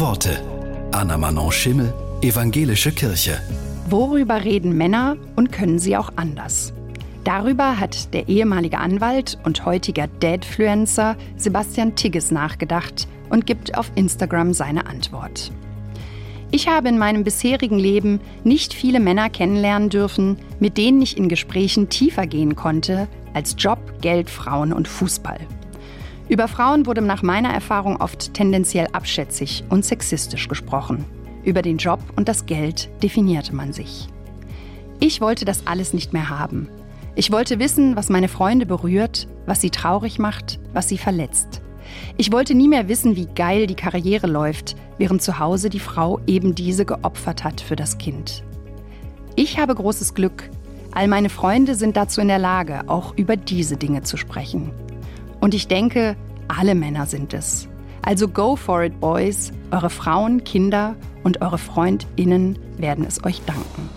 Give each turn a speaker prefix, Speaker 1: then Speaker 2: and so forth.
Speaker 1: Worte. Anna Manon Schimmel, Evangelische Kirche.
Speaker 2: Worüber reden Männer und können sie auch anders? Darüber hat der ehemalige Anwalt und heutiger Dadfluencer Sebastian Tigges nachgedacht und gibt auf Instagram seine Antwort. Ich habe in meinem bisherigen Leben nicht viele Männer kennenlernen dürfen, mit denen ich in Gesprächen tiefer gehen konnte als Job, Geld, Frauen und Fußball. Über Frauen wurde nach meiner Erfahrung oft tendenziell abschätzig und sexistisch gesprochen. Über den Job und das Geld definierte man sich. Ich wollte das alles nicht mehr haben. Ich wollte wissen, was meine Freunde berührt, was sie traurig macht, was sie verletzt. Ich wollte nie mehr wissen, wie geil die Karriere läuft, während zu Hause die Frau eben diese geopfert hat für das Kind. Ich habe großes Glück. All meine Freunde sind dazu in der Lage, auch über diese Dinge zu sprechen. Und ich denke, alle Männer sind es. Also go for it, Boys. Eure Frauen, Kinder und eure Freundinnen werden es euch danken.